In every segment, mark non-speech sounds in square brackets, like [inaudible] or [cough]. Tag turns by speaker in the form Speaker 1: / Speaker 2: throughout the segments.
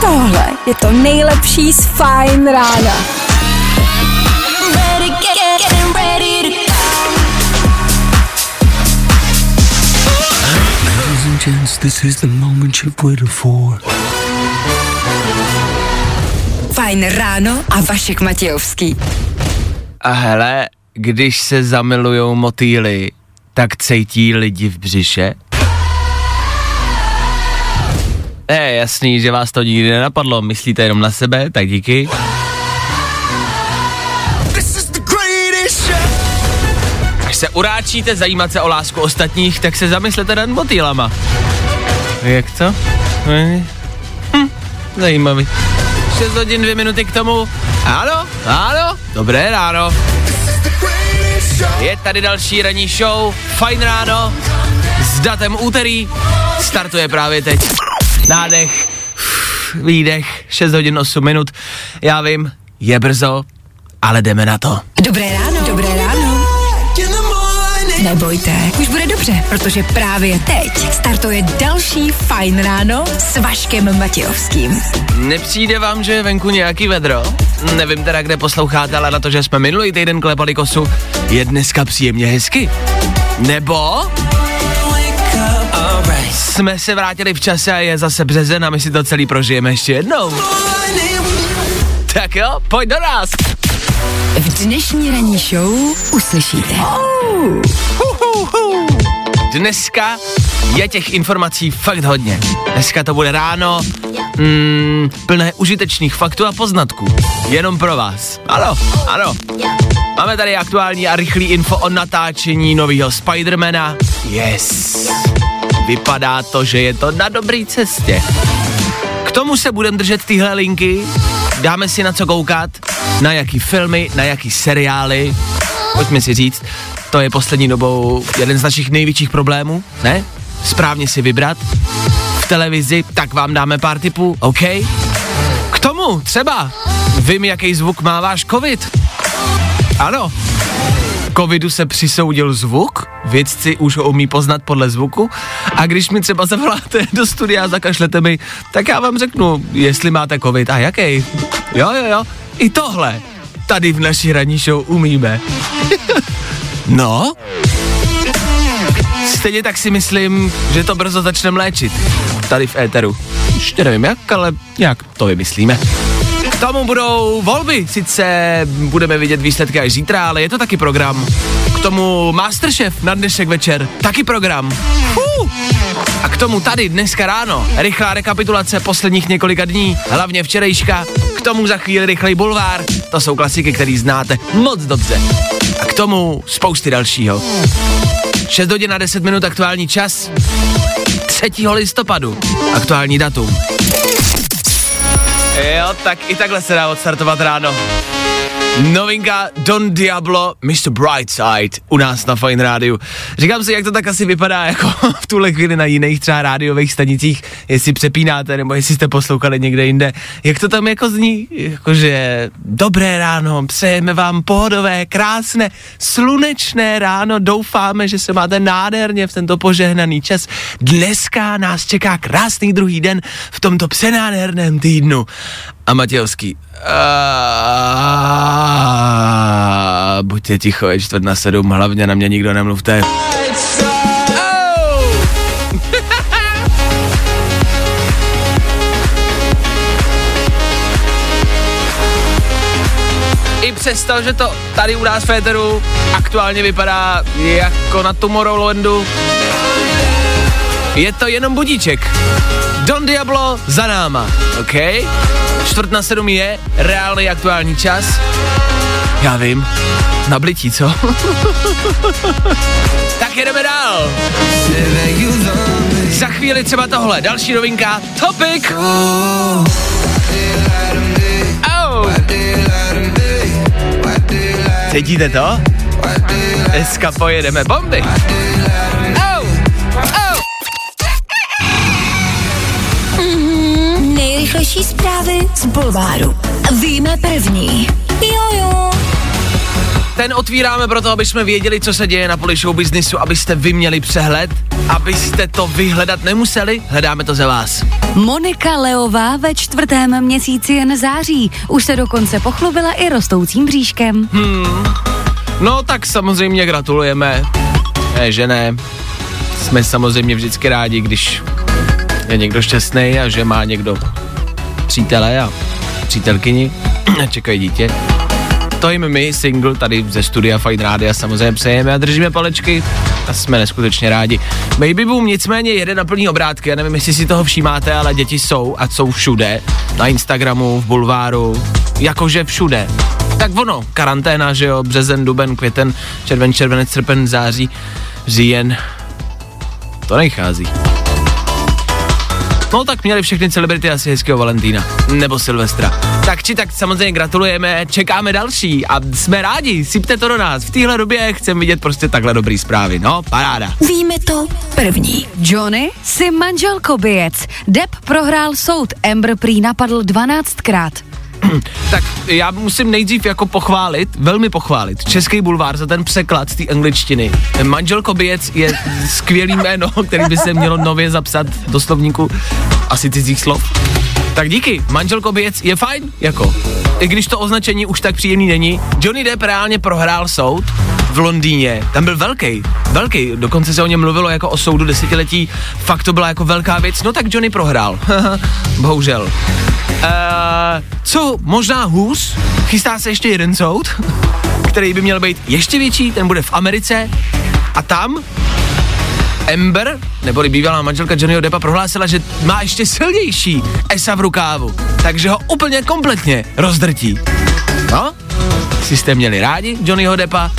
Speaker 1: Tohle je to nejlepší z Fajn rána.
Speaker 2: ready, get, get,
Speaker 3: gents, this is the moment you've waited for.
Speaker 1: Fajn ráno a Vašek Matějovský.
Speaker 4: A hele, když se zamilujou motýly, tak cítí lidi v břiše? Je jasný, že vás to nikdy nenapadlo, myslíte jenom na sebe, tak díky. Až se uráčíte zajímat se o lásku ostatních, tak se zamyslete nad motýlama. Jak to? Hm, zajímavý. 6 hodin, 2 minuty k tomu. Ano, ano, dobré ráno. Je tady další ranní show, fajn ráno, s datem úterý, startuje právě teď. Nádech, výdech, 6 hodin 8 minut, já vím, je brzo, ale jdeme na to.
Speaker 1: Dobré ráno. Dobré ráno. Nebojte, už bude dobře, protože právě teď startuje další Fajn ráno s Vaškem Matějovským.
Speaker 4: Nepřijde vám, že je venku nějaký vedro? Nevím teda, kde posloucháte, ale na to, že jsme minulý týden klepali kosu, je dneska příjemně hezky. Nebo jsme se vrátili v čase a je zase březen a my si to celý prožijeme ještě jednou. Tak jo, pojď do nás.
Speaker 1: V dnešní ranní show uslyšíte.
Speaker 4: Dneska je těch informací fakt hodně. Dneska to bude ráno mm, plné užitečných faktů a poznatků. Jenom pro vás. Ano, ano. Máme tady aktuální a rychlý info o natáčení nového Spidermana. Yes. Vypadá to, že je to na dobré cestě. K tomu se budeme držet tyhle linky. Dáme si na co koukat, na jaký filmy, na jaký seriály. Pojďme si říct, to je poslední dobou jeden z našich největších problémů, ne? Správně si vybrat. V televizi, tak vám dáme pár tipů, OK? K tomu třeba vím, jaký zvuk má váš covid. Ano, covidu se přisoudil zvuk, vědci už ho umí poznat podle zvuku a když mi třeba zavoláte do studia a zakašlete mi, tak já vám řeknu, jestli máte covid a jaký. Jo, jo, jo, i tohle tady v naší ranní show umíme. [laughs] no, stejně tak si myslím, že to brzo začneme léčit. Tady v éteru. Ještě nevím jak, ale nějak to vymyslíme. K tomu budou volby, sice budeme vidět výsledky až zítra, ale je to taky program. K tomu Masterchef na dnešek večer, taky program. Fuh. A k tomu tady dneska ráno, rychlá rekapitulace posledních několika dní, hlavně včerejška, tomu za chvíli rychlej bulvár, to jsou klasiky, které znáte moc dobře. A k tomu spousty dalšího. 6 hodin a 10 minut aktuální čas, 3. listopadu, aktuální datum. Jo, tak i takhle se dá odstartovat ráno. Novinka Don Diablo, Mr. Brightside u nás na Fine Rádiu. Říkám si, jak to tak asi vypadá jako [laughs] v tuhle chvíli na jiných třeba rádiových stanicích, jestli přepínáte nebo jestli jste poslouchali někde jinde. Jak to tam jako zní? Jakože dobré ráno, přejeme vám pohodové, krásné, slunečné ráno, doufáme, že se máte nádherně v tento požehnaný čas. Dneska nás čeká krásný druhý den v tomto přenádherném týdnu. A Matějovský, buďte ticho, je čtvrt na sedm, hlavně na mě nikdo nemluvte. [laughs] I přesto, že to tady u nás v Féteru aktuálně vypadá jako na Tomorrowlandu, je to jenom budíček. Don Diablo za náma, OK? Čtvrt na sedm je reálný aktuální čas. Já vím, nablití, co? [laughs] tak jedeme dál. Za chvíli třeba tohle, další novinka, Topic. Oh. Cítíte to? Dneska pojedeme bomby.
Speaker 1: Nejrychlejší zprávy z Bulváru. Víme první. Jojo.
Speaker 4: ten otvíráme proto, aby jsme věděli, co se děje na poli show businessu, abyste vy měli přehled, abyste to vyhledat nemuseli, hledáme to za vás.
Speaker 1: Monika Leová ve čtvrtém měsíci jen září. Už se dokonce pochlubila i rostoucím bříškem.
Speaker 4: No tak samozřejmě gratulujeme. Ne, že ne. Jsme samozřejmě vždycky rádi, když je někdo šťastný a že má někdo přítele a přítelkyni [clears throat] čekají dítě. To jim my, single, tady ze studia Fight Rádia samozřejmě přejeme a držíme palečky a jsme neskutečně rádi. Baby Boom nicméně jede na plný obrátky, já nevím, jestli si toho všímáte, ale děti jsou a jsou všude. Na Instagramu, v bulváru, jakože všude. Tak ono, karanténa, že jo, březen, duben, květen, červen, červenec, srpen, září, říjen. To nechází. No tak měli všechny celebrity asi hezkého Valentína. Nebo Silvestra. Tak či tak samozřejmě gratulujeme, čekáme další a jsme rádi, sypte to do nás. V téhle době chceme vidět prostě takhle dobrý zprávy. No, paráda.
Speaker 1: Víme to první. Johnny si manželko bijec. Depp prohrál soud, Amber prý napadl 12krát. [clears throat]
Speaker 4: Tak já musím nejdřív jako pochválit, velmi pochválit, Český bulvár za ten překlad z té angličtiny. Manželko Bijec je skvělý jméno, který by se mělo nově zapsat do slovníku asi cizích slov. Tak díky, manželko Bijec je fajn, jako. I když to označení už tak příjemný není. Johnny Depp reálně prohrál soud v Londýně. Tam byl velký, velký, dokonce se o něm mluvilo jako o soudu desetiletí. Fakt to byla jako velká věc. No tak Johnny prohrál. [laughs] Bohužel. Uh, co možná hůř, chystá se ještě jeden soud, [laughs] který by měl být ještě větší, ten bude v Americe a tam Amber, neboli bývalá manželka Johnnyho Deppa, prohlásila, že má ještě silnější esa v rukávu, takže ho úplně kompletně rozdrtí. No, jestli jste měli rádi Johnnyho Deppa,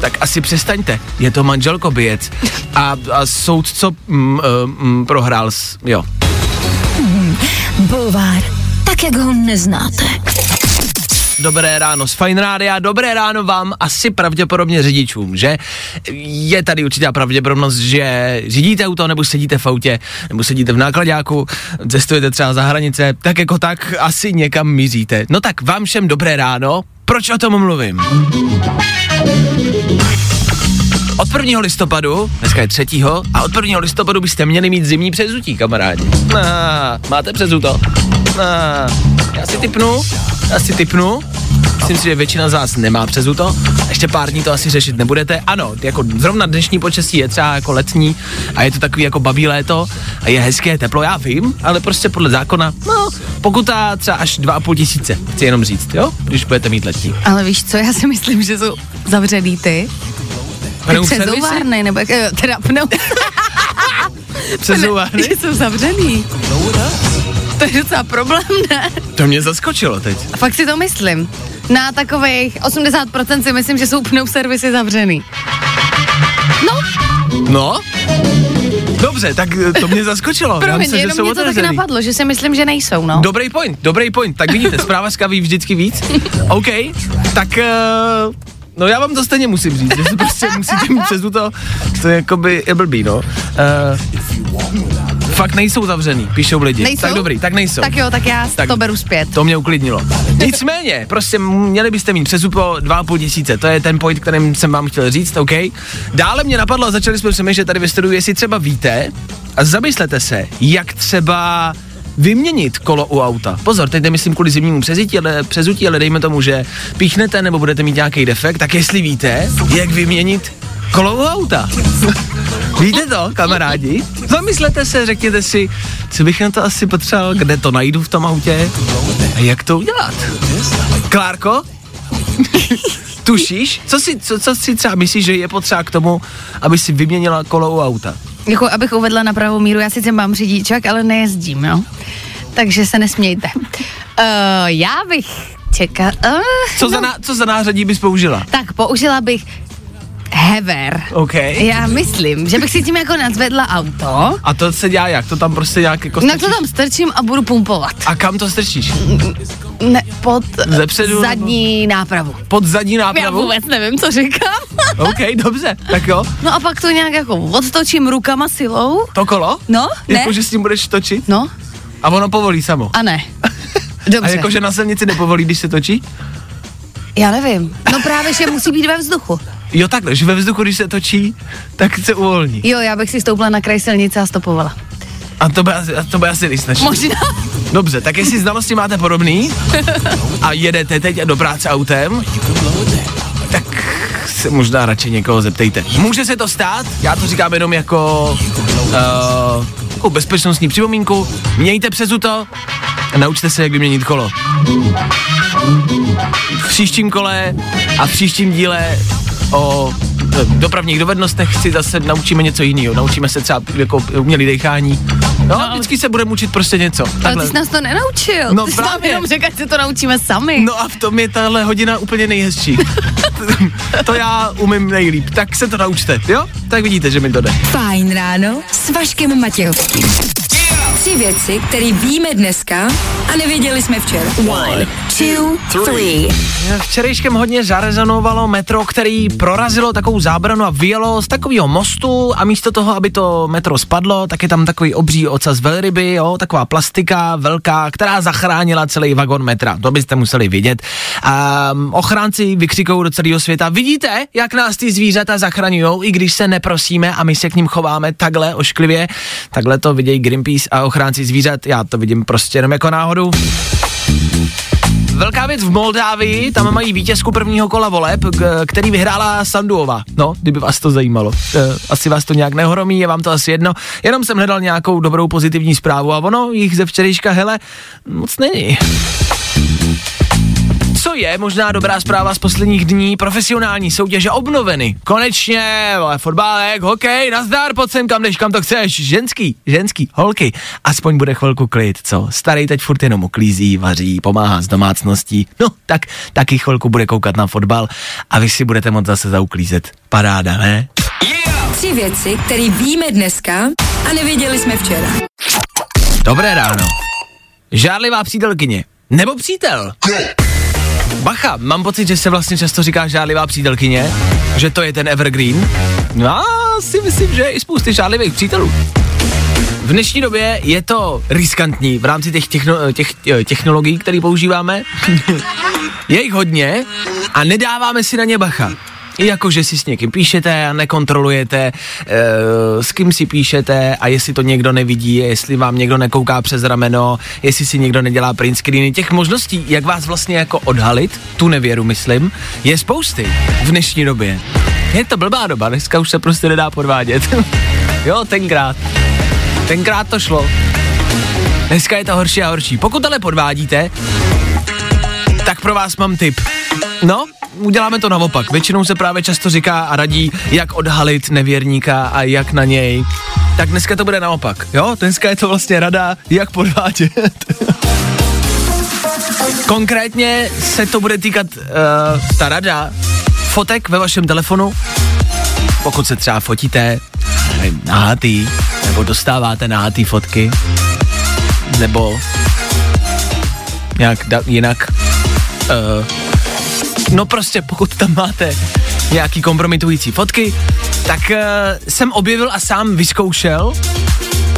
Speaker 4: tak asi přestaňte, je to manželko bijec. A, a soud, co mm, mm, prohrál, s, jo,
Speaker 1: Bulvár, tak jak ho neznáte.
Speaker 4: Dobré ráno z Fine Rádia, dobré ráno vám asi pravděpodobně řidičům, že? Je tady určitá pravděpodobnost, že řídíte auto, nebo sedíte v autě, nebo sedíte v nákladáku, cestujete třeba za hranice, tak jako tak asi někam míříte. No tak vám všem dobré ráno, proč o tom mluvím? Od 1. listopadu, dneska je 3. a od 1. listopadu byste měli mít zimní přezutí, kamarádi. Ah, máte přezuto? Ah, já si typnu, já si typnu. Myslím si, že většina z vás nemá přezuto. Ještě pár dní to asi řešit nebudete. Ano, jako zrovna dnešní počasí je třeba jako letní a je to takový jako babí léto a je hezké teplo, já vím, ale prostě podle zákona, no, pokuta třeba až 2,5 tisíce, chci jenom říct, jo, když budete mít letní.
Speaker 1: Ale víš co, já si myslím, že jsou zavřený ty. Přezouvárny, nebo jak, eh, teda pneu... [laughs]
Speaker 4: Přezouvárny?
Speaker 1: Že jsou zavřený. To je docela problém, ne?
Speaker 4: To mě zaskočilo teď.
Speaker 1: A fakt si to myslím. Na takových 80% si myslím, že jsou pneu servisy zavřený.
Speaker 4: No? Dobře, tak eh, to mě zaskočilo.
Speaker 1: Promiň,
Speaker 4: že
Speaker 1: jenom
Speaker 4: jsou
Speaker 1: mě to taky napadlo, že si myslím, že nejsou, no.
Speaker 4: Dobrý point, dobrý point. Tak vidíte, zpráva ví vždycky víc. OK, tak uh, no já vám to stejně musím říct, že prostě musíte mít přes to, to je jakoby je blbý, no. Uh, fakt nejsou zavřený, píšou lidi.
Speaker 1: Nejsou?
Speaker 4: Tak dobrý, tak nejsou.
Speaker 1: Tak jo, tak já
Speaker 4: Tak-
Speaker 1: to beru zpět.
Speaker 4: To mě uklidnilo. [laughs] Nicméně, prostě měli byste mít přesup po 2,5 tisíce, to je ten point, kterým jsem vám chtěl říct, OK. Dále mě napadlo a začali jsme přemýšlet tady ve studiu, jestli třeba víte a zamyslete se, jak třeba vyměnit kolo u auta. Pozor, teď nemyslím kvůli zimnímu přezutí, ale, přezutí, ale dejme tomu, že píchnete nebo budete mít nějaký defekt, tak jestli víte, jak vyměnit kolo u auta. Víte to, kamarádi? Zamyslete se, řekněte si, co bych na to asi potřeboval, kde to najdu v tom autě a jak to udělat. Klárko? [laughs] Tušíš? Co si, co, co si třeba myslíš, že je potřeba k tomu, aby si vyměnila kolo u auta?
Speaker 1: Jako abych uvedla na pravou míru, já sice mám řidičák, ale nejezdím, jo. Takže se nesmějte. Uh, já bych čekala... Uh,
Speaker 4: Co, za, ná, co za nářadí bys použila?
Speaker 1: Tak použila bych Hever.
Speaker 4: OK.
Speaker 1: Já myslím, že bych si tím jako nadzvedla auto,
Speaker 4: A to se dělá jak? To tam prostě nějak jako
Speaker 1: no to
Speaker 4: strčíš?
Speaker 1: tam strčím a budu pumpovat.
Speaker 4: A kam to strčíš?
Speaker 1: Ne, pod
Speaker 4: Zepředu,
Speaker 1: zadní nápravu.
Speaker 4: Pod zadní
Speaker 1: Já
Speaker 4: nápravu?
Speaker 1: vůbec nevím, co říkám. [laughs]
Speaker 4: OK, dobře, tak jo.
Speaker 1: No a pak to nějak jako odtočím rukama silou.
Speaker 4: To kolo?
Speaker 1: No, ne?
Speaker 4: Jako, že s tím budeš točit?
Speaker 1: No,
Speaker 4: A ono povolí samo.
Speaker 1: a ne. [laughs]
Speaker 4: A
Speaker 1: Dobře.
Speaker 4: jakože na silnici nepovolí, když se točí?
Speaker 1: Já nevím. No právě, že musí být ve vzduchu.
Speaker 4: Jo takhle, že ve vzduchu, když se točí, tak se uvolní.
Speaker 1: Jo, já bych si stoupla na kraj silnice a stopovala.
Speaker 4: A to by, asi- a to by asi nejsnažší.
Speaker 1: Možná.
Speaker 4: Dobře, tak jestli znalosti máte podobný a jedete teď do práce autem, tak se možná radši někoho zeptejte. Může se to stát, já to říkám jenom jako uh, jako bezpečnostní připomínku. Mějte přes to a naučte se, jak vyměnit kolo. V příštím kole a v příštím díle o eh, dopravních dovednostech si zase naučíme něco jiného. Naučíme se třeba jako umělý dechání. No, no vždycky se bude mučit prostě něco.
Speaker 1: Ale
Speaker 4: Takhle.
Speaker 1: ty jsi nás to nenaučil.
Speaker 4: No
Speaker 1: ty jsi nám
Speaker 4: právě.
Speaker 1: jenom řekl, ať si to naučíme sami.
Speaker 4: No a v tom je tahle hodina úplně nejhezčí. [laughs] to já umím nejlíp, tak se to naučte, jo? Tak vidíte, že mi to jde.
Speaker 5: Fajn ráno s Vaškem Matějovským. Tři věci, které víme dneska a nevěděli jsme včera. One, two, three.
Speaker 4: Včerejškem hodně zarezonovalo metro, který prorazilo takovou zábranu a vyjelo z takového mostu a místo toho, aby to metro spadlo, tak je tam takový obří ocas velryby, jo, taková plastika velká, která zachránila celý vagon metra. To byste museli vidět. A ochránci vykřikují do celého světa, vidíte, jak nás ty zvířata zachraňují, i když se neprosíme a my se k ním chováme takhle ošklivě. Takhle to vidějí Greenpeace a ochránci zvířat, já to vidím prostě jenom jako náhodu. Velká věc v Moldávii, tam mají vítězku prvního kola voleb, který vyhrála Sanduova. No, kdyby vás to zajímalo. E, asi vás to nějak nehromí, je vám to asi jedno. Jenom jsem hledal nějakou dobrou pozitivní zprávu a ono jich ze včerejška, hele, moc není. Co je možná dobrá zpráva z posledních dní? Profesionální soutěže obnoveny. Konečně, vole, fotbálek, hokej, nazdar, pojď sem, kam jdeš, kam to chceš. Ženský, ženský, holky. Aspoň bude chvilku klid, co? Starý teď furt jenom uklízí, vaří, pomáhá s domácností. No, tak taky chvilku bude koukat na fotbal a vy si budete moct zase zauklízet. Paráda, ne?
Speaker 5: Tři věci, které víme dneska a nevěděli jsme včera.
Speaker 4: Dobré ráno. Žádlivá přítelkyně. Nebo přítel. Bacha, mám pocit, že se vlastně často říká žádlivá přítelkyně, že to je ten evergreen. No, si myslím, že i spousty žádlivých přítelů. V dnešní době je to riskantní v rámci těch, techno, těch eh, technologií, které používáme. [laughs] je jich hodně a nedáváme si na ně bacha. Jako, že si s někým píšete a nekontrolujete, e, s kým si píšete a jestli to někdo nevidí, jestli vám někdo nekouká přes rameno, jestli si někdo nedělá print screeny. Těch možností, jak vás vlastně jako odhalit, tu nevěru myslím, je spousty v dnešní době. Je to blbá doba, dneska už se prostě nedá podvádět. [laughs] jo, tenkrát. Tenkrát to šlo. Dneska je to horší a horší. Pokud ale podvádíte, tak pro vás mám tip. No, uděláme to naopak. Většinou se právě často říká a radí, jak odhalit nevěrníka a jak na něj. Tak dneska to bude naopak, jo? Dneska je to vlastně rada, jak podvádět. Konkrétně se to bude týkat uh, ta rada fotek ve vašem telefonu, pokud se třeba fotíte nevím, nahatý, nebo dostáváte nahatý fotky, nebo nějak da, jinak. Uh, no prostě, pokud tam máte nějaký kompromitující fotky, tak uh, jsem objevil a sám vyzkoušel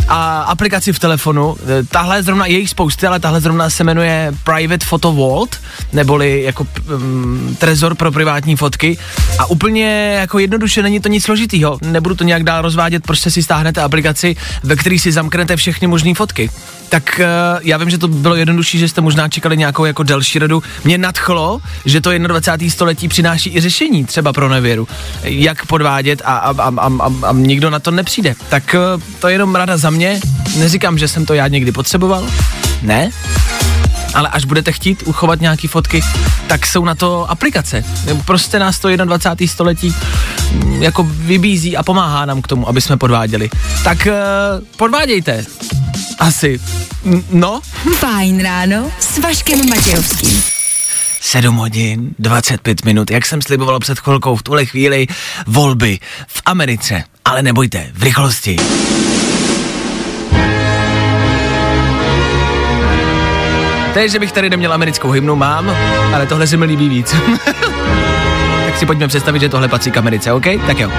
Speaker 4: a aplikaci v telefonu. Eh, Tahle zrovna, je jich spousty, ale tahle zrovna se jmenuje Private Photo Vault, neboli jako um, trezor pro privátní fotky. A úplně jako jednoduše není to nic složitýho. Nebudu to nějak dál rozvádět, prostě si stáhnete aplikaci, ve které si zamknete všechny možné fotky. Tak uh, já vím, že to bylo jednodušší, že jste možná čekali nějakou jako delší radu. Mě nadchlo, že to 21. století přináší i řešení třeba pro nevěru. Jak podvádět a, a, a, a, a, a nikdo na to nepřijde. Tak uh, to je jenom rada za mě. Neříkám, že jsem to já někdy potřeboval. Ne, ale až budete chtít uchovat nějaký fotky, tak jsou na to aplikace. Prostě nás to 21. století mm, jako vybízí a pomáhá nám k tomu, aby jsme podváděli. Tak uh, podvádějte. Asi. No,
Speaker 5: Fajn ráno s Vaškem Matějovským.
Speaker 4: 7 hodin, 25 minut, jak jsem sliboval před chvilkou, v tuhle chvíli volby v Americe. Ale nebojte, v rychlosti. To je, že bych tady neměl americkou hymnu, mám, ale tohle se mi líbí víc. [laughs] tak si pojďme představit, že tohle patří k Americe, OK? Tak jo.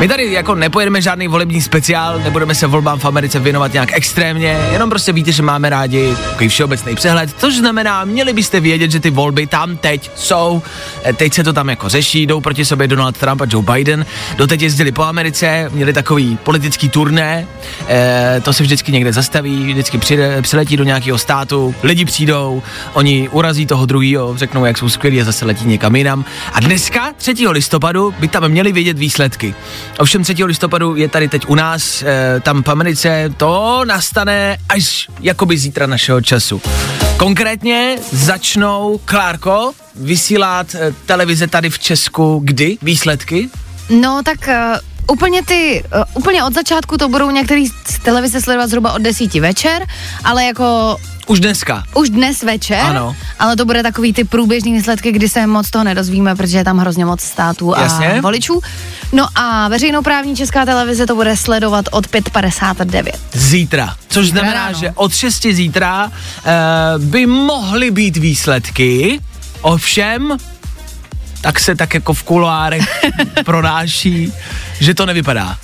Speaker 4: My tady jako nepojedeme žádný volební speciál, nebudeme se volbám v Americe věnovat nějak extrémně, jenom prostě víte, že máme rádi takový všeobecný přehled, což znamená, měli byste vědět, že ty volby tam teď jsou, Eh, teď se to tam jako řeší, jdou proti sobě Donald Trump a Joe Biden, doteď jezdili po Americe, měli takový politický turné, eh, to se vždycky někde zastaví, vždycky přijde, přiletí do nějakého státu, lidi přijdou, oni urazí toho druhého, řeknou, jak jsou skvělí a zase letí někam jinam. A dneska, 3. listopadu, by tam měli vědět výsledky. Ovšem 3. listopadu je tady teď u nás, eh, tam v Americe, to nastane až jakoby zítra našeho času. Konkrétně začnou, Klárko, vysílat eh, televize tady v Česku kdy? Výsledky?
Speaker 1: No tak uh, úplně ty, úplně od začátku to budou některý z televize sledovat zhruba od desíti večer, ale jako
Speaker 4: Už dneska.
Speaker 1: už dnes večer,
Speaker 4: Ano.
Speaker 1: ale to bude takový ty průběžný výsledky, kdy se moc toho nedozvíme, protože je tam hrozně moc států a
Speaker 4: Jasně.
Speaker 1: voličů. No a veřejnoprávní česká televize to bude sledovat od 5.59.
Speaker 4: Zítra. Což
Speaker 1: Zítra
Speaker 4: znamená,
Speaker 1: ráno.
Speaker 4: že od 6 zítra uh, by mohly být výsledky, ovšem tak se tak jako v kuloárech [laughs] pronáší, že to nevypadá.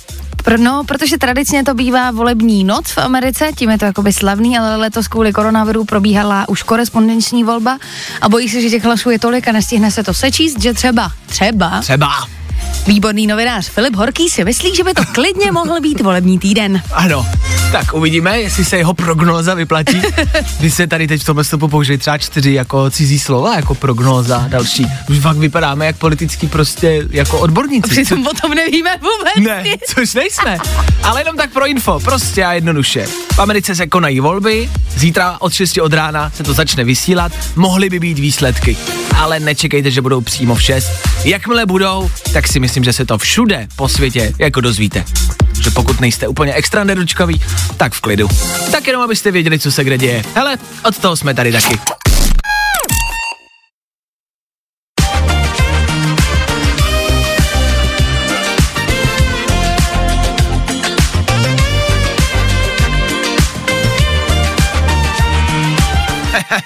Speaker 1: No, protože tradičně to bývá volební noc v Americe, tím je to jakoby slavný, ale letos kvůli koronaviru probíhala už korespondenční volba a bojí se, že těch hlasů je tolik a nestihne se to sečíst, že třeba, třeba,
Speaker 4: Třeba.
Speaker 1: Výborný novinář Filip Horký si myslí, že by to klidně mohl být volební týden.
Speaker 4: Ano. Tak uvidíme, jestli se jeho prognóza vyplatí. [laughs] Vy se tady teď v tomhle stupu použili třeba čtyři jako cizí slova, jako prognóza další. Už fakt vypadáme jak politický prostě jako odborníci.
Speaker 1: Přitom o tom nevíme vůbec
Speaker 4: Ne, což nejsme. Ale jenom tak pro info, prostě a jednoduše. V Americe se konají volby, zítra od 6 od rána se to začne vysílat, mohly by být výsledky. Ale nečekejte, že budou přímo v 6. Jakmile budou, tak si myslím, že se to všude po světě jako dozvíte. Že pokud nejste úplně extra nedočkaví, tak v klidu. Tak jenom abyste věděli, co se kde děje. Hele, od toho jsme tady taky.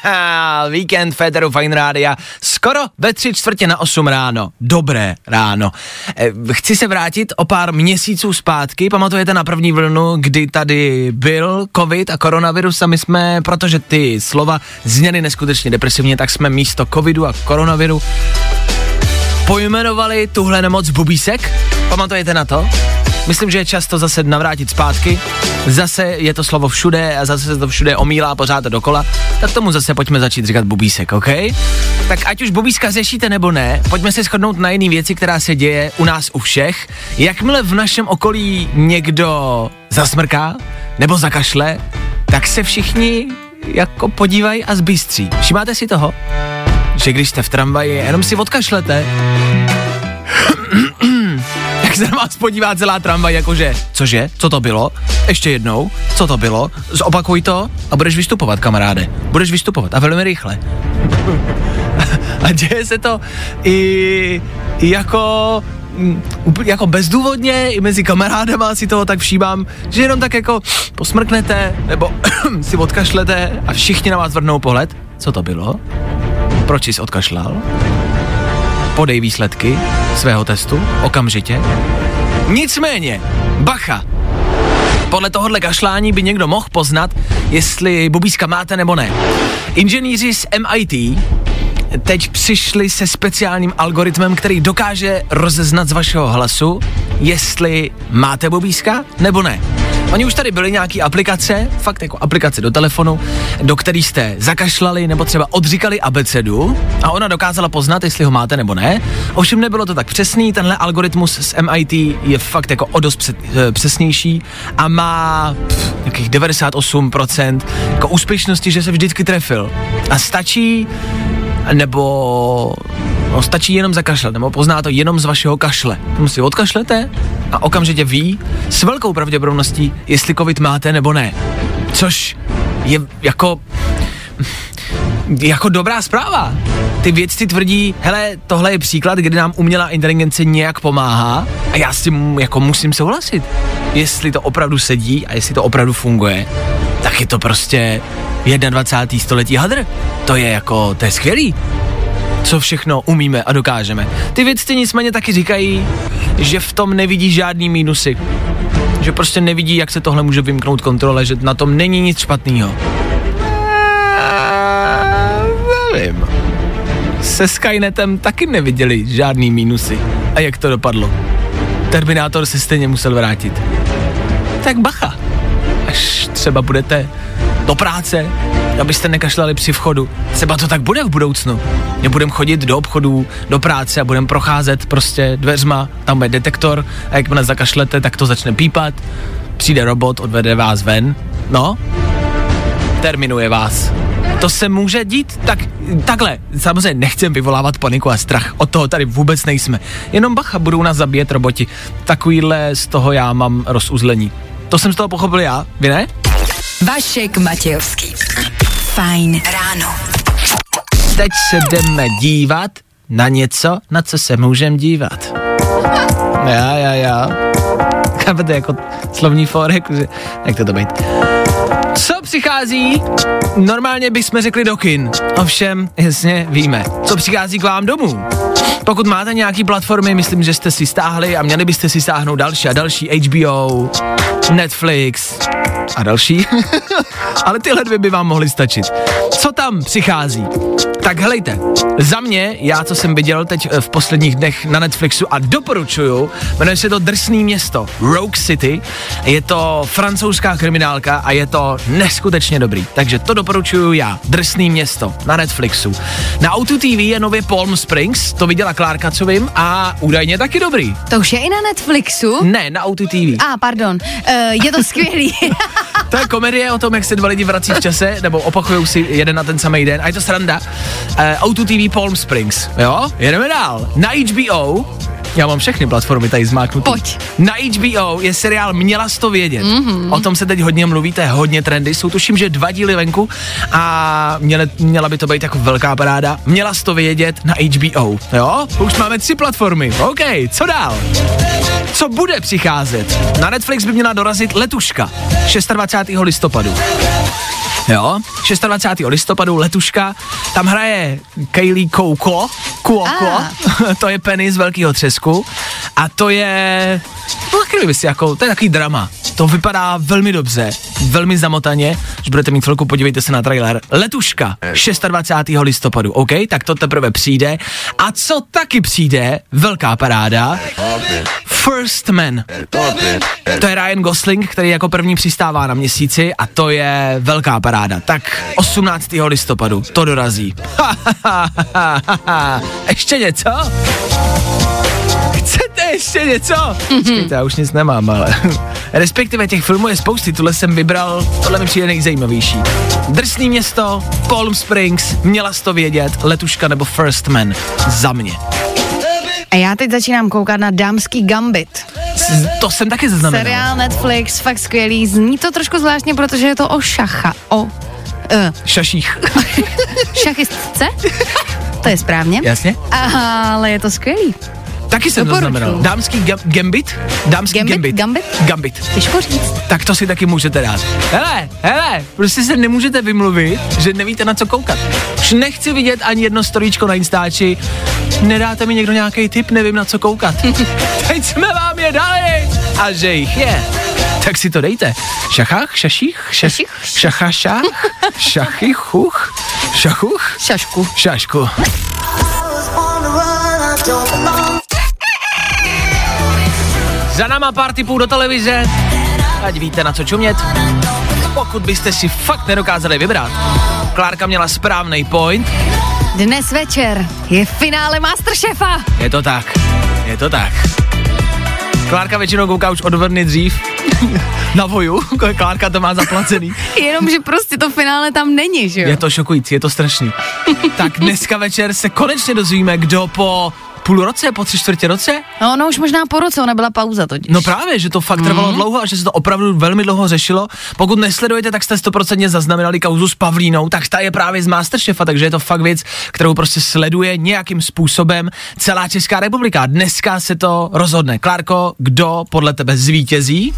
Speaker 4: [laughs] Víkend Féteru Fine Rádia skoro ve tři čtvrtě na 8 ráno. Dobré ráno. Eh, Chci se vrátit o pár měsíců zpátky. Pamatujete na první vlnu, kdy tady byl covid a koronavirus a my jsme, protože ty slova zněly neskutečně depresivně, tak jsme místo covidu a koronaviru pojmenovali tuhle nemoc bubísek. Pamatujete na to? Myslím, že je čas to zase navrátit zpátky. Zase je to slovo všude a zase se to všude omílá pořád dokola. Tak tomu zase pojďme začít říkat bubísek, OK? Tak ať už bubíska řešíte nebo ne, pojďme se shodnout na jiný věci, která se děje u nás u všech. Jakmile v našem okolí někdo zasmrká nebo zakašle, tak se všichni jako podívají a zbystří. Všimáte si toho? Že když jste v tramvaji, jenom si odkašlete [clears throat] jak se na vás podívá celá tramvaj, jakože, cože, co to bylo, ještě jednou, co to bylo, zopakuj to a budeš vystupovat, kamaráde. Budeš vystupovat a velmi rychle. [laughs] a děje se to i, jako mm, jako bezdůvodně, i mezi kamarádama si toho tak všímám, že jenom tak jako posmrknete, nebo [clears throat] si odkašlete a všichni na vás vrhnou pohled. Co to bylo? Proč jsi odkašlal? podej výsledky svého testu okamžitě. Nicméně, bacha, podle tohohle kašlání by někdo mohl poznat, jestli bubíska máte nebo ne. Inženýři z MIT teď přišli se speciálním algoritmem, který dokáže rozeznat z vašeho hlasu, jestli máte bubíska nebo ne. Oni už tady byly nějaký aplikace, fakt jako aplikace do telefonu, do který jste zakašlali nebo třeba odříkali abecedu a ona dokázala poznat, jestli ho máte nebo ne. Ovšem nebylo to tak přesný, tenhle algoritmus z MIT je fakt jako o dost eh, přesnější a má pff, nějakých 98% jako úspěšnosti, že se vždycky trefil. A stačí nebo no, stačí jenom zakašlet, nebo pozná to jenom z vašeho kašle. Tomu si odkašlete a okamžitě ví s velkou pravděpodobností, jestli covid máte nebo ne. Což je jako jako dobrá zpráva. Ty vědci tvrdí, hele, tohle je příklad, kdy nám umělá inteligence nějak pomáhá a já s tím jako musím souhlasit. Jestli to opravdu sedí a jestli to opravdu funguje, tak je to prostě 21. století hadr. To je jako, to je skvělý. co všechno umíme a dokážeme. Ty vědci nicméně taky říkají, že v tom nevidí žádný mínusy. Že prostě nevidí, jak se tohle může vymknout kontrole, že na tom není nic špatného. Nevím. Se Skynetem taky neviděli žádný mínusy. A jak to dopadlo? Terminátor se stejně musel vrátit. Tak bacha. Až třeba budete do práce, abyste nekašlali při vchodu. Třeba to tak bude v budoucnu. Nebudem chodit do obchodů, do práce a budem procházet prostě dveřma, tam bude detektor a jakmile zakašlete, tak to začne pípat. Přijde robot, odvede vás ven. No, terminuje vás. To se může dít? Tak, takhle, samozřejmě nechcem vyvolávat paniku a strach, od toho tady vůbec nejsme. Jenom bacha, budou nás zabíjet roboti. Takovýhle z toho já mám rozuzlení. To jsem z toho pochopil já, vy ne?
Speaker 5: Vašek Matějovský. Fajn ráno.
Speaker 4: Teď se jdeme dívat na něco, na co se můžeme dívat. Já, já, já. Chápete, jako slovní fórek, že... Jak to to být? Co přichází? Normálně bychom řekli do kin. Ovšem, jasně, víme. Co přichází k vám domů? Pokud máte nějaký platformy, myslím, že jste si stáhli a měli byste si stáhnout další a další HBO, Netflix a další. [laughs] Ale tyhle dvě by vám mohly stačit. Co tam přichází? Tak helejte, za mě, já co jsem viděl teď eh, v posledních dnech na Netflixu a doporučuju, jmenuje se to Drsný město, Rogue City, je to francouzská kriminálka a je to neskutečně dobrý, takže to doporučuju já, Drsný město na Netflixu. Na Auto TV je nově Palm Springs, to viděla Klárka, co vím, a údajně taky dobrý.
Speaker 1: To už je i na Netflixu?
Speaker 4: Ne, na Auto TV.
Speaker 1: A, ah, pardon, uh, je to skvělý. [laughs]
Speaker 4: To je komedie o tom, jak se dva lidi vrací v čase, nebo opakují si jeden na ten samý den. A je to sranda. Uh, Auto TV Palm Springs, jo? Jedeme dál. Na HBO já mám všechny platformy tady zmáknutý.
Speaker 1: Pojď.
Speaker 4: Na HBO je seriál Měla jsi to vědět. Mm-hmm. O tom se teď hodně mluví, to je hodně trendy. Jsou tuším, že dva díly venku a měle, měla by to být jako velká paráda. Měla jsi to vědět na HBO. Jo? Už máme tři platformy. OK, co dál? Co bude přicházet? Na Netflix by měla dorazit Letuška 26. listopadu. Jo, 26. listopadu letuška, tam hraje Kaylee Kouko, Kuoko,
Speaker 1: Ah. [laughs]
Speaker 4: to je Penny z Velkého třesku a to je, no by si jako, to je takový drama. To vypadá velmi dobře, velmi zamotaně, když budete mít chvilku, podívejte se na trailer. Letuška, 26. listopadu, OK, tak to teprve přijde. A co taky přijde, velká paráda, First Man. To je Ryan Gosling, který jako první přistává na měsíci a to je velká paráda. Tak 18. listopadu to dorazí. [laughs] ještě něco? Chcete ještě něco? Počkejte, já už nic nemám, ale... [laughs] Respektive těch filmů je spousty, tohle jsem vybral, tohle mi přijde nejzajímavější. Drsný město, Palm Springs, měla jsi to vědět, Letuška nebo First Man. Za mě.
Speaker 1: A já teď začínám koukat na Dámský Gambit.
Speaker 4: S- To jsem taky zaznamenal.
Speaker 1: Seriál Netflix, fakt skvělý. Zní to trošku zvláštně, protože je to o šacha. O uh,
Speaker 4: Šaších. [laughs]
Speaker 1: šachistce? To je správně.
Speaker 4: Jasně?
Speaker 1: Ale je to skvělý.
Speaker 4: Taky jsem to
Speaker 1: Doporučuju.
Speaker 4: znamenal. Dámský ga- gambit? Dámský
Speaker 1: Gambit?
Speaker 4: gambit.
Speaker 1: Gambit?
Speaker 4: Gambit.
Speaker 1: Těžko říct.
Speaker 4: Tak to si taky můžete dát. Hele, hele, prostě se nemůžete vymluvit, že nevíte na co koukat. Už nechci vidět ani jedno storíčko na Instači. Nedáte mi někdo nějaký tip, nevím na co koukat. [laughs] Teď jsme vám je dali. A že jich je. Tak si to dejte. Šachách, šaších,
Speaker 1: Šaších?
Speaker 4: šacha, [laughs] šach, šachy, chuch, šachuch,
Speaker 1: Šašku.
Speaker 4: šašku. Za náma pár tipů do televize, ať víte na co čumět. Pokud byste si fakt nedokázali vybrat, Klárka měla správný point,
Speaker 1: Dnes večer je finále Masterchefa.
Speaker 4: je to tak, je to tak. Klárka většinou kouká už od vrny dřív, [laughs] na voju, [laughs] Klárka to má zaplacený. [laughs]
Speaker 1: Jenomže prostě to finále tam není, že jo?
Speaker 4: Je to šokující, je to strašný. Tak dneska večer se konečně dozvíme, kdo po půl roce, po tři čtvrtě roce
Speaker 1: No, no už možná po roce, ona byla pauza totiž.
Speaker 4: No právě, že to fakt trvalo dlouho a že se to opravdu velmi dlouho řešilo. Pokud nesledujete, tak jste stoprocentně zaznamenali kauzu s Pavlínou, tak ta je právě z Masterchefa, takže je to fakt věc, kterou prostě sleduje nějakým způsobem celá Česká republika. Dneska se to rozhodne. Klárko, kdo podle tebe zvítězí?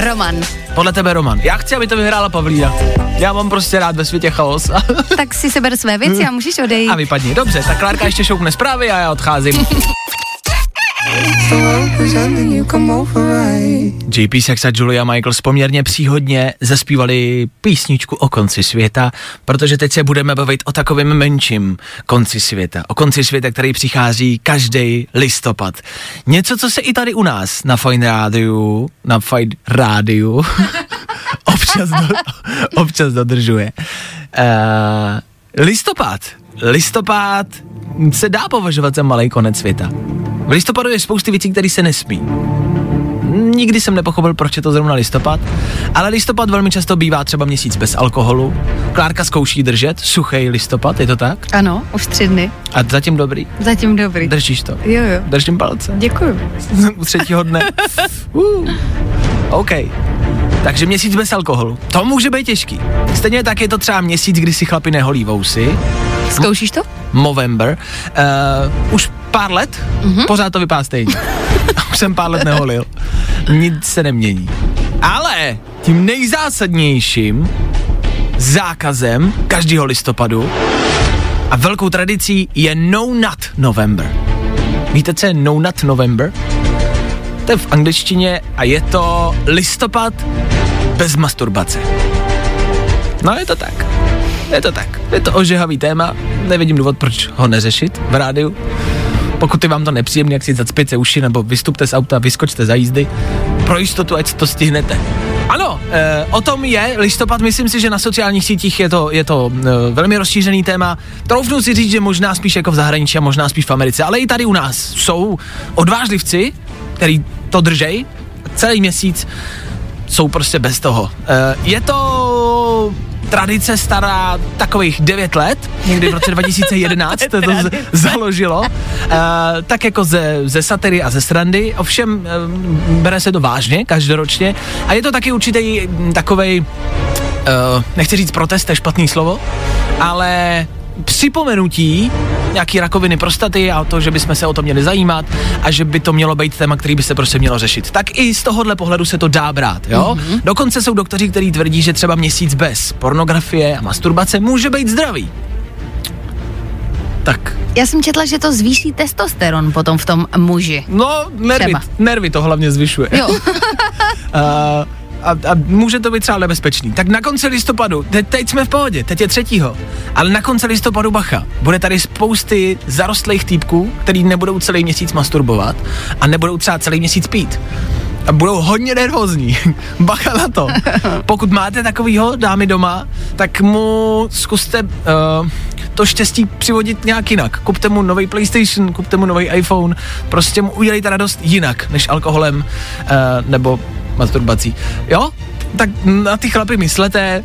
Speaker 1: Roman.
Speaker 4: podle tebe Roman. Já chci, aby to vyhrála Pavlína. Já mám prostě rád ve světě chaos. [laughs]
Speaker 1: Tak si seber své věci a můžeš odejít.
Speaker 4: a vypadni. Dobře, tak Klárka ještě šoupne zprávy a já odcházím. [laughs] JP Sex a Julia Michaels poměrně příhodně zaspívali písničku o konci světa, protože teď se budeme bavit o takovém menším konci světa. O konci světa, který přichází každý listopad. Něco, co se i tady u nás na Fine Rádiu, na Fine Rádiu [laughs] občas, do, občas dodržuje. Uh, listopad. Listopad se dá považovat za malý konec světa. V listopadu je spousty věcí, které se nesmí. Nikdy jsem nepochopil, proč je to zrovna listopad, ale listopad velmi často bývá třeba měsíc bez alkoholu. Klárka zkouší držet suchý listopad, je to tak?
Speaker 1: Ano, už tři dny.
Speaker 4: A zatím dobrý.
Speaker 1: Zatím dobrý.
Speaker 4: Držíš to?
Speaker 1: Jo, jo.
Speaker 4: Držím palce.
Speaker 1: Děkuju.
Speaker 4: U třetího dne. [laughs] Uh. OK. Takže měsíc bez alkoholu. To může být těžký. Stejně tak je to třeba měsíc, kdy si chlapi neholí vousy.
Speaker 1: Zkoušíš to?
Speaker 4: Movember. Uh, už pár let, mm-hmm. pořád to vypadá stejně. [laughs] už jsem pár let neholil. Nic se nemění. Ale tím nejzásadnějším zákazem každého listopadu a velkou tradicí je No Nut November. Víte, co je No Nut November? To je v angličtině a je to listopad bez masturbace. No je to tak. Je to tak. Je to ožehavý téma, nevidím důvod, proč ho neřešit v rádiu. Pokud je vám to nepříjemné, jak si zacpěte uši nebo vystupte z auta, vyskočte za jízdy, pro jistotu, ať to stihnete. Ano, e, o tom je listopad, myslím si, že na sociálních sítích je to, je to e, velmi rozšířený téma. Troufnu si říct, že možná spíš jako v zahraničí a možná spíš v Americe, ale i tady u nás jsou odvážlivci, který to držej celý měsíc jsou prostě bez toho. E, je to tradice stará takových 9 let, někdy v roce [laughs] 2011 to, to z- založilo, e, tak jako ze, ze satiry a ze srandy, ovšem e, bere se to vážně každoročně. A je to taky určitý takovej, e, nechci říct protest, to je špatný slovo, ale připomenutí nějaký rakoviny prostaty a to, že bychom se o to měli zajímat a že by to mělo být téma, který by se prostě mělo řešit. Tak i z tohohle pohledu se to dá brát, jo? Mm-hmm. Dokonce jsou doktoři, kteří tvrdí, že třeba měsíc bez pornografie a masturbace může být zdravý. Tak,
Speaker 1: Já jsem četla, že to zvýší testosteron potom v tom muži.
Speaker 4: no, nervy,
Speaker 1: Třeba.
Speaker 4: nervy to hlavně zvyšuje.
Speaker 1: Jo.
Speaker 4: a, [laughs] a, a může to být třeba nebezpečný. Tak na konci listopadu, te, teď jsme v pohodě, teď je třetího, ale na konci listopadu bacha, bude tady spousty zarostlých týpků, který nebudou celý měsíc masturbovat a nebudou třeba celý měsíc pít. A budou hodně nervózní. [laughs] Bacha na to. [laughs] Pokud máte takovýho dámy doma, tak mu zkuste uh, to štěstí přivodit nějak jinak. Kupte mu nový PlayStation, kupte mu nový iPhone, prostě mu udělejte radost jinak, než alkoholem uh, nebo masturbací. Jo? Tak na ty chlapy myslete,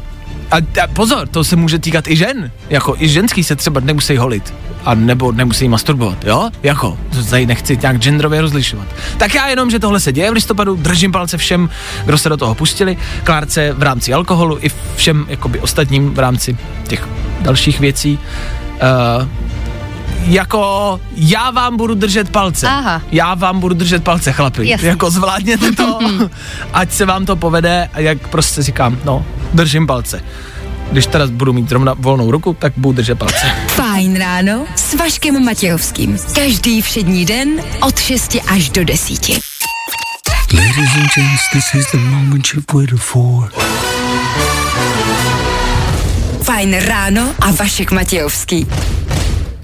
Speaker 4: a, a pozor, to se může týkat i žen. Jako i ženský se třeba nemusí holit. A nebo nemusí masturbovat, jo? Jako, tady nechci nějak genderově rozlišovat. Tak já jenom, že tohle se děje v listopadu, držím palce všem, kdo se do toho pustili, Klárce v rámci alkoholu i všem jakoby ostatním v rámci těch dalších věcí. Uh, jako já vám budu držet palce.
Speaker 1: Aha.
Speaker 4: Já vám budu držet palce, chlapi.
Speaker 1: Jasný.
Speaker 4: Jako zvládněte to, [laughs] ať se vám to povede a jak prostě říkám, no, držím palce. Když teda budu mít zrovna volnou ruku, tak budu držet palce.
Speaker 5: Fajn ráno s Vaškem Matějovským. Každý všední den od 6 až do 10.
Speaker 3: Ladies and gents, this is the moment you've waited for.
Speaker 5: Fajn ráno a Vašek Matějovský.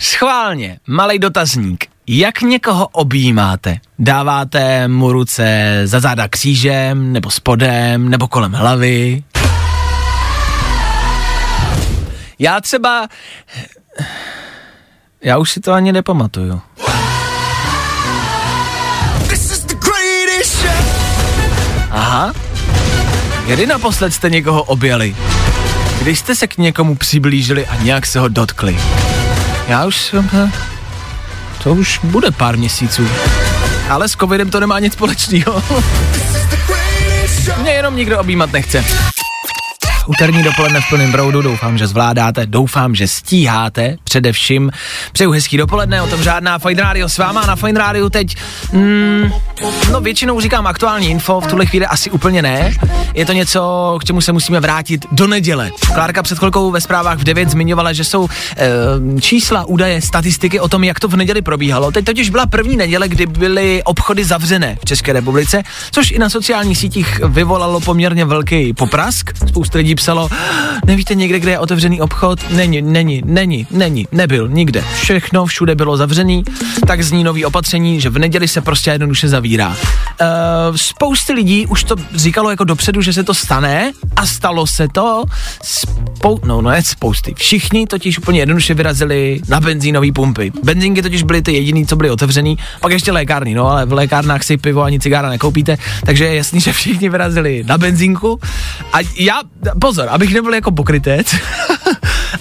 Speaker 4: Schválně, malý dotazník. Jak někoho objímáte? Dáváte mu ruce za záda křížem, nebo spodem, nebo kolem hlavy? Já třeba... Já už si to ani nepamatuju. Aha. Kdy naposled jste někoho objeli? Když jste se k někomu přiblížili a nějak se ho dotkli? Já už jsem... To už bude pár měsíců. Ale s covidem to nemá nic společného. [laughs] Mě jenom nikdo objímat nechce. Úterní dopoledne v plném proudu, doufám, že zvládáte, doufám, že stíháte, především přeju hezký dopoledne, o tom žádná Fine Radio s váma na Fine Radio teď, mm, no většinou říkám aktuální info, v tuhle chvíli asi úplně ne, je to něco, k čemu se musíme vrátit do neděle. Klárka před chvilkou ve zprávách v 9 zmiňovala, že jsou e, čísla, údaje, statistiky o tom, jak to v neděli probíhalo. Teď totiž byla první neděle, kdy byly obchody zavřené v České republice, což i na sociálních sítích vyvolalo poměrně velký poprask. Spousta lidí psalo, nevíte někde, kde je otevřený obchod? Není, není, není, není, nebyl, nikde. Všechno všude bylo zavřený, tak zní nový opatření, že v neděli se prostě jednoduše zavírá. Uh, spousty lidí už to říkalo jako dopředu, že se to stane a stalo se to. Spou- no, no, ne spousty. Všichni totiž úplně jednoduše vyrazili na benzínové pumpy. Benzínky totiž byly ty jediný, co byly otevřený, pak ještě lékárny, no, ale v lékárnách si pivo ani cigára nekoupíte, takže je jasný, že všichni vyrazili na benzínku. A já, pozor, abych nebyl jako pokrytec,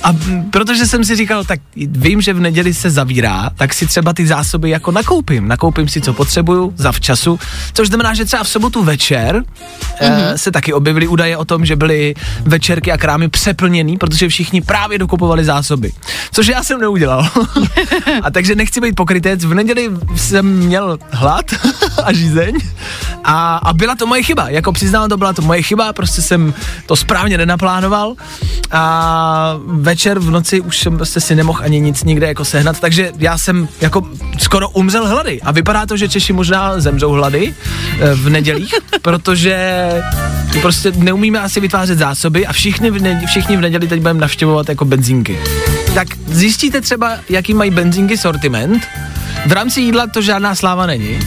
Speaker 4: a protože jsem si říkal, tak vím, že v neděli se zavírá, tak si třeba ty zásoby jako nakoupím. Nakoupím si, co potřebuju, za včasu, což znamená, že třeba v sobotu večer mm-hmm. se taky objevily údaje o tom, že byly večerky a krámy přeplněný, protože všichni právě dokupovali zásoby. Což já jsem neudělal. [laughs] a takže nechci být pokrytec. V neděli jsem měl hlad [laughs] a žízeň a, a byla to moje chyba. Jako přiznám, to byla to moje chyba, prostě jsem to správně nenaplánoval a večer v noci už jsem prostě si nemohl ani nic nikde jako sehnat, takže já jsem jako skoro umřel hlady a vypadá to, že Češi možná zemřou hlady eh, v nedělích, [laughs] protože prostě neumíme asi vytvářet zásoby a všichni v, ne, všichni v neděli teď budeme navštěvovat jako benzínky. Tak zjistíte třeba, jaký mají benzínky sortiment. V rámci jídla to žádná sláva není.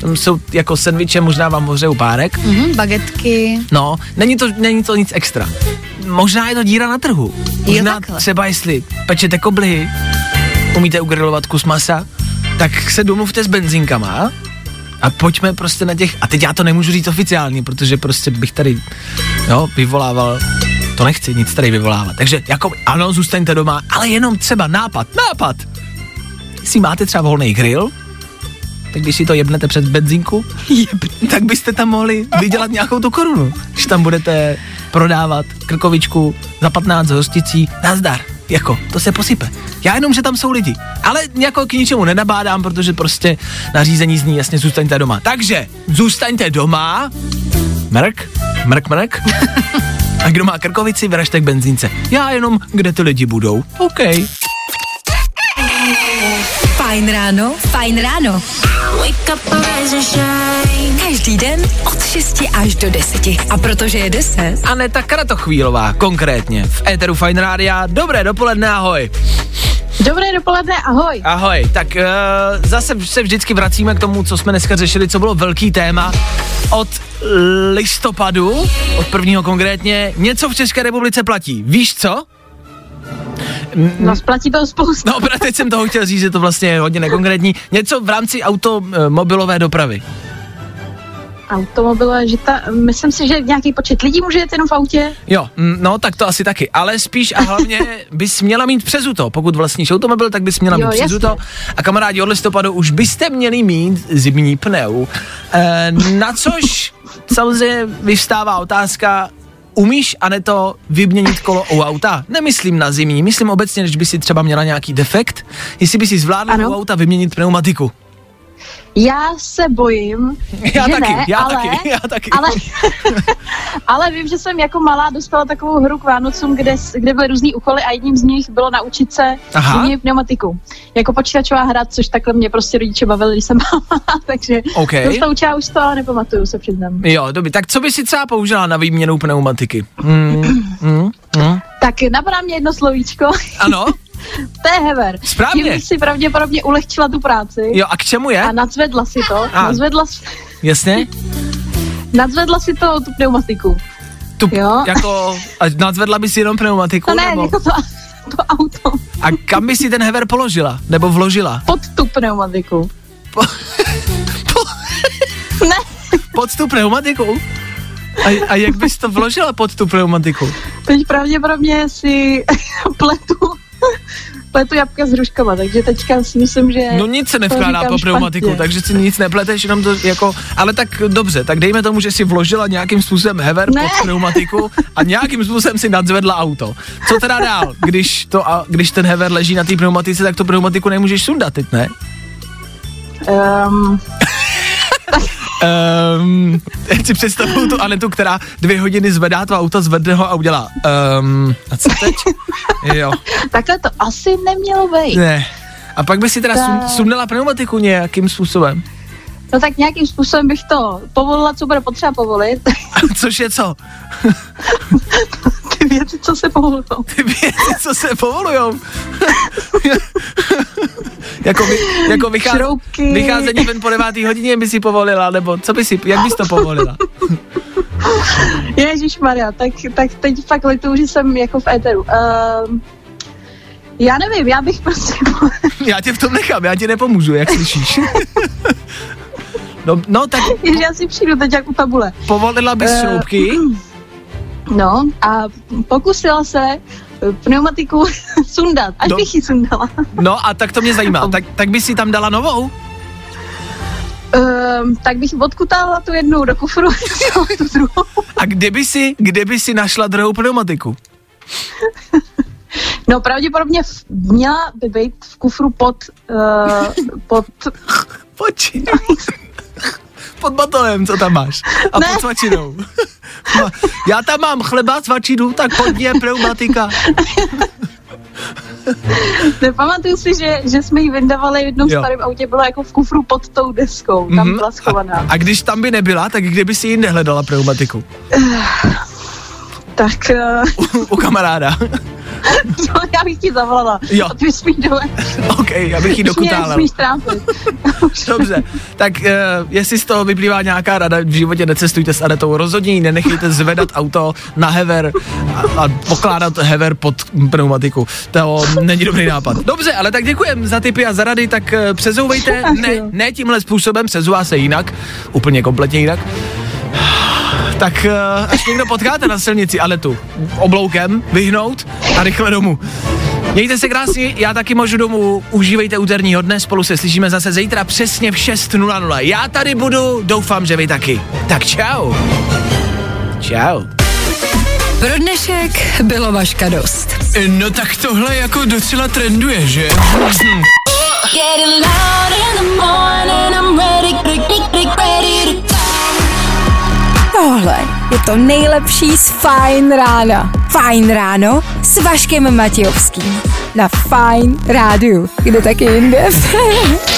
Speaker 4: Tam jsou jako sendviče, možná vám ohřeju párek.
Speaker 1: Mhm, bagetky.
Speaker 4: No, není to, není to nic extra. Možná je to díra na trhu. Možná
Speaker 1: takhle.
Speaker 4: třeba jestli pečete koblihy, umíte ugrilovat kus masa, tak se domluvte s benzínkama a pojďme prostě na těch, a teď já to nemůžu říct oficiálně, protože prostě bych tady, jo, vyvolával, to nechci nic tady vyvolávat. Takže jako ano, zůstaňte doma, ale jenom třeba nápad, nápad. Jestli máte třeba volný grill, tak když si to jebnete přes benzínku, [laughs] tak byste tam mohli vydělat nějakou tu korunu. Když tam budete prodávat krkovičku za 15 hosticí, nazdar. Jako, to se posype. Já jenom, že tam jsou lidi. Ale jako k ničemu nenabádám, protože prostě nařízení zní jasně zůstaňte doma. Takže, zůstaňte doma. Mrk, mrk, mrk. [laughs] A kdo má krkovici, vyražte k benzínce. Já jenom, kde ty lidi budou. OK.
Speaker 5: Fajn ráno, fajn ráno.
Speaker 2: Wake up.
Speaker 5: Každý den od 6 až do 10. A protože je 10,
Speaker 4: Aneta Kratochvílová, konkrétně v Éteru Fine Rádia. Dobré dopoledne, ahoj.
Speaker 6: Dobré dopoledne, ahoj.
Speaker 4: Ahoj, tak uh, zase se vždycky vracíme k tomu, co jsme dneska řešili, co bylo velký téma. Od listopadu, od prvního konkrétně, něco v České republice platí. Víš co?
Speaker 6: No, splatí to spoustu.
Speaker 4: No, právě teď jsem toho chtěl říct, že to vlastně je hodně nekonkrétní. Něco v rámci automobilové dopravy.
Speaker 6: Automobilové, že ta, myslím si, že nějaký počet lidí může jet jenom v autě.
Speaker 4: Jo, mm, no tak to asi taky, ale spíš a hlavně [laughs] bys měla mít přezuto. Pokud vlastníš automobil, tak bys měla
Speaker 6: Jo,
Speaker 4: mít přezuto.
Speaker 6: jasně.
Speaker 4: A kamarádi od listopadu už byste měli mít zimní pneu. E, na což samozřejmě vyvstává otázka, Umíš, Aneto, vyměnit kolo u auta? Nemyslím na zimní, myslím obecně, když by si třeba měla nějaký defekt, jestli by si zvládla
Speaker 6: Ano.
Speaker 4: u auta vyměnit pneumatiku.
Speaker 6: Já se bojím,
Speaker 4: Já
Speaker 6: že
Speaker 4: taky,
Speaker 6: ne,
Speaker 4: já
Speaker 6: ale,
Speaker 4: taky, já taky.
Speaker 6: Ale, [laughs] ale vím, že jsem jako malá dostala takovou hru k Vánocům, kde, kde byly různý úkoly a jedním z nich bylo naučit se
Speaker 4: Aha.
Speaker 6: vyměnit pneumatiku. Jako počítačová hra, což takhle mě prostě rodiče bavili, když jsem malá, [laughs] takže
Speaker 4: OK.
Speaker 6: to se učila už to, ale nepamatuju se přiznám.
Speaker 4: Jo, dobrý, tak co by si třeba použila na výměnu pneumatiky? Mm, mm, mm.
Speaker 6: Tak napadá mě jedno slovíčko,
Speaker 4: Ano, [laughs] [laughs]
Speaker 6: to je hever.
Speaker 4: Správně.
Speaker 6: Tím si pravděpodobně ulehčila tu práci.
Speaker 4: jo, a k čemu je?
Speaker 6: A nadzvedla si to,
Speaker 4: A.
Speaker 6: nadzvedla, si-
Speaker 4: Jasně? [laughs]
Speaker 6: nadzvedla si to tu pneumatiku.
Speaker 4: Tu,
Speaker 6: Jo.
Speaker 4: jako, a nadzvedla by si jenom pneumatiku?
Speaker 6: No ne,
Speaker 4: nebo?
Speaker 6: jako to, to auto
Speaker 4: A kam by si ten hever položila? Nebo vložila?
Speaker 6: pod tu pneumatiku.
Speaker 4: Po, [laughs] po,
Speaker 6: Ne,
Speaker 4: pod tu pneumatiku? A, a jak bys to vložila pod tu pneumatiku?
Speaker 6: teď pravděpodobně si pletu [laughs] pletu jabka s hruškama, takže teďka si myslím, že...
Speaker 4: No nic se
Speaker 6: to
Speaker 4: nevkládá po pneumatiku,
Speaker 6: špatně.
Speaker 4: takže si nic nepleteš, jenom to jako, ale tak dobře, tak dejme tomu, že si vložila nějakým způsobem hever
Speaker 6: Ne.
Speaker 4: pod pneumatiku a nějakým způsobem si nadzvedla auto. Co teda dál, když, to, a, když ten hever leží na té pneumatice, tak tu pneumatiku nemůžeš sundat, teď ne?
Speaker 6: Um,
Speaker 4: Um, teď si představuju tu Anetu, která dvě hodiny zvedá to auto, zvedne ho a udělá. Um, a co teď? Jo,
Speaker 6: takhle to asi nemělo být.
Speaker 4: ne. A pak by si teda
Speaker 6: Tak.
Speaker 4: sundala pneumatiku nějakým způsobem.
Speaker 6: No tak nějakým způsobem bych to povolila, co bude potřeba povolit.
Speaker 4: Což je co?
Speaker 6: Ty věci, co se povolují.
Speaker 4: Ty věci, co se povolujou. [laughs] jako, vy, jako vychá,
Speaker 6: Šroubky.
Speaker 4: vycházení ven po devátý hodině by si povolila, nebo co by si, jak bys to povolila? [laughs]
Speaker 6: Ježíš Maria, tak, tak teď fakt lituju, že jsem jako v éteru. Um, já nevím, já bych prostě... [laughs]
Speaker 4: Já tě v tom nechám, já ti nepomůžu, jak slyšíš. No, no tak [laughs]
Speaker 6: já si přijdu teď jak u tabule.
Speaker 4: povolila bys
Speaker 6: Eh,
Speaker 4: šroubky, [clears throat]
Speaker 6: No a pokusila se eh, pneumatiku [laughs] sundat, až
Speaker 4: No.
Speaker 6: bych ji sundala.
Speaker 4: no a tak to mě zajímá, [laughs] tak, tak bys si tam dala novou?
Speaker 6: Um, tak bych odkutávala tu jednu do kufru, tu druhou.
Speaker 4: A kde by si, kde by si našla druhou pneumatiku?
Speaker 6: No pravděpodobně v, měla by být v kufru pod, uh, pod
Speaker 4: Počínej. Pod batonem, co tam máš? A
Speaker 6: Ne.
Speaker 4: pod svačinou. [laughs] Já tam mám chleba, svačinu, tak pod mě pneumatika. [laughs]
Speaker 6: Nepamatuju si, že, že jsme ji vyndavali v jednom
Speaker 4: Jo.
Speaker 6: starém autě, byla jako v kufru pod tou deskou, tam
Speaker 4: Mhm.
Speaker 6: byla schovaná.
Speaker 4: A, a když tam by nebyla, tak kde by si jinde hledala pneumatiku?
Speaker 6: Tak uh,
Speaker 4: U, u kamaráda. [laughs] [laughs]
Speaker 6: jo, já bych ti zavolala.
Speaker 4: Jo.
Speaker 6: A ty bys mi dole.
Speaker 4: OK, abych ji dokutálel. Dobře, tak uh, jestli z toho vyplývá nějaká rada, v životě necestujte s Anetou, rozhodně ji nenechejte zvedat auto na hever a, a pokládat hever pod pneumatiku. To není dobrý nápad. Dobře, ale tak děkujem za tipy a za rady, tak uh, přezouvejte, ne, ne tímhle způsobem, přezouvá se jinak, úplně kompletně jinak. Tak uh, až někdo potkáte na silnici Anetu, obloukem vyhnout a rychle domů. Mějte se krásně, já taky můžu domů, užívejte úterního dne, spolu se slyšíme zase zítra přesně v 6.00. Já tady budu, doufám, že vy taky. Tak čau. Čau.
Speaker 5: Pro dnešek bylo vaška dost.
Speaker 4: No tak tohle jako docela trenduje, že?
Speaker 2: Getting loud in the morning, I'm ready, ready, ready to
Speaker 5: Tohle je to nejlepší z Fajn rána. Fajn ráno s Vaškem Matějovským. Na Fajn rádiu. Kde taky jinde? [laughs]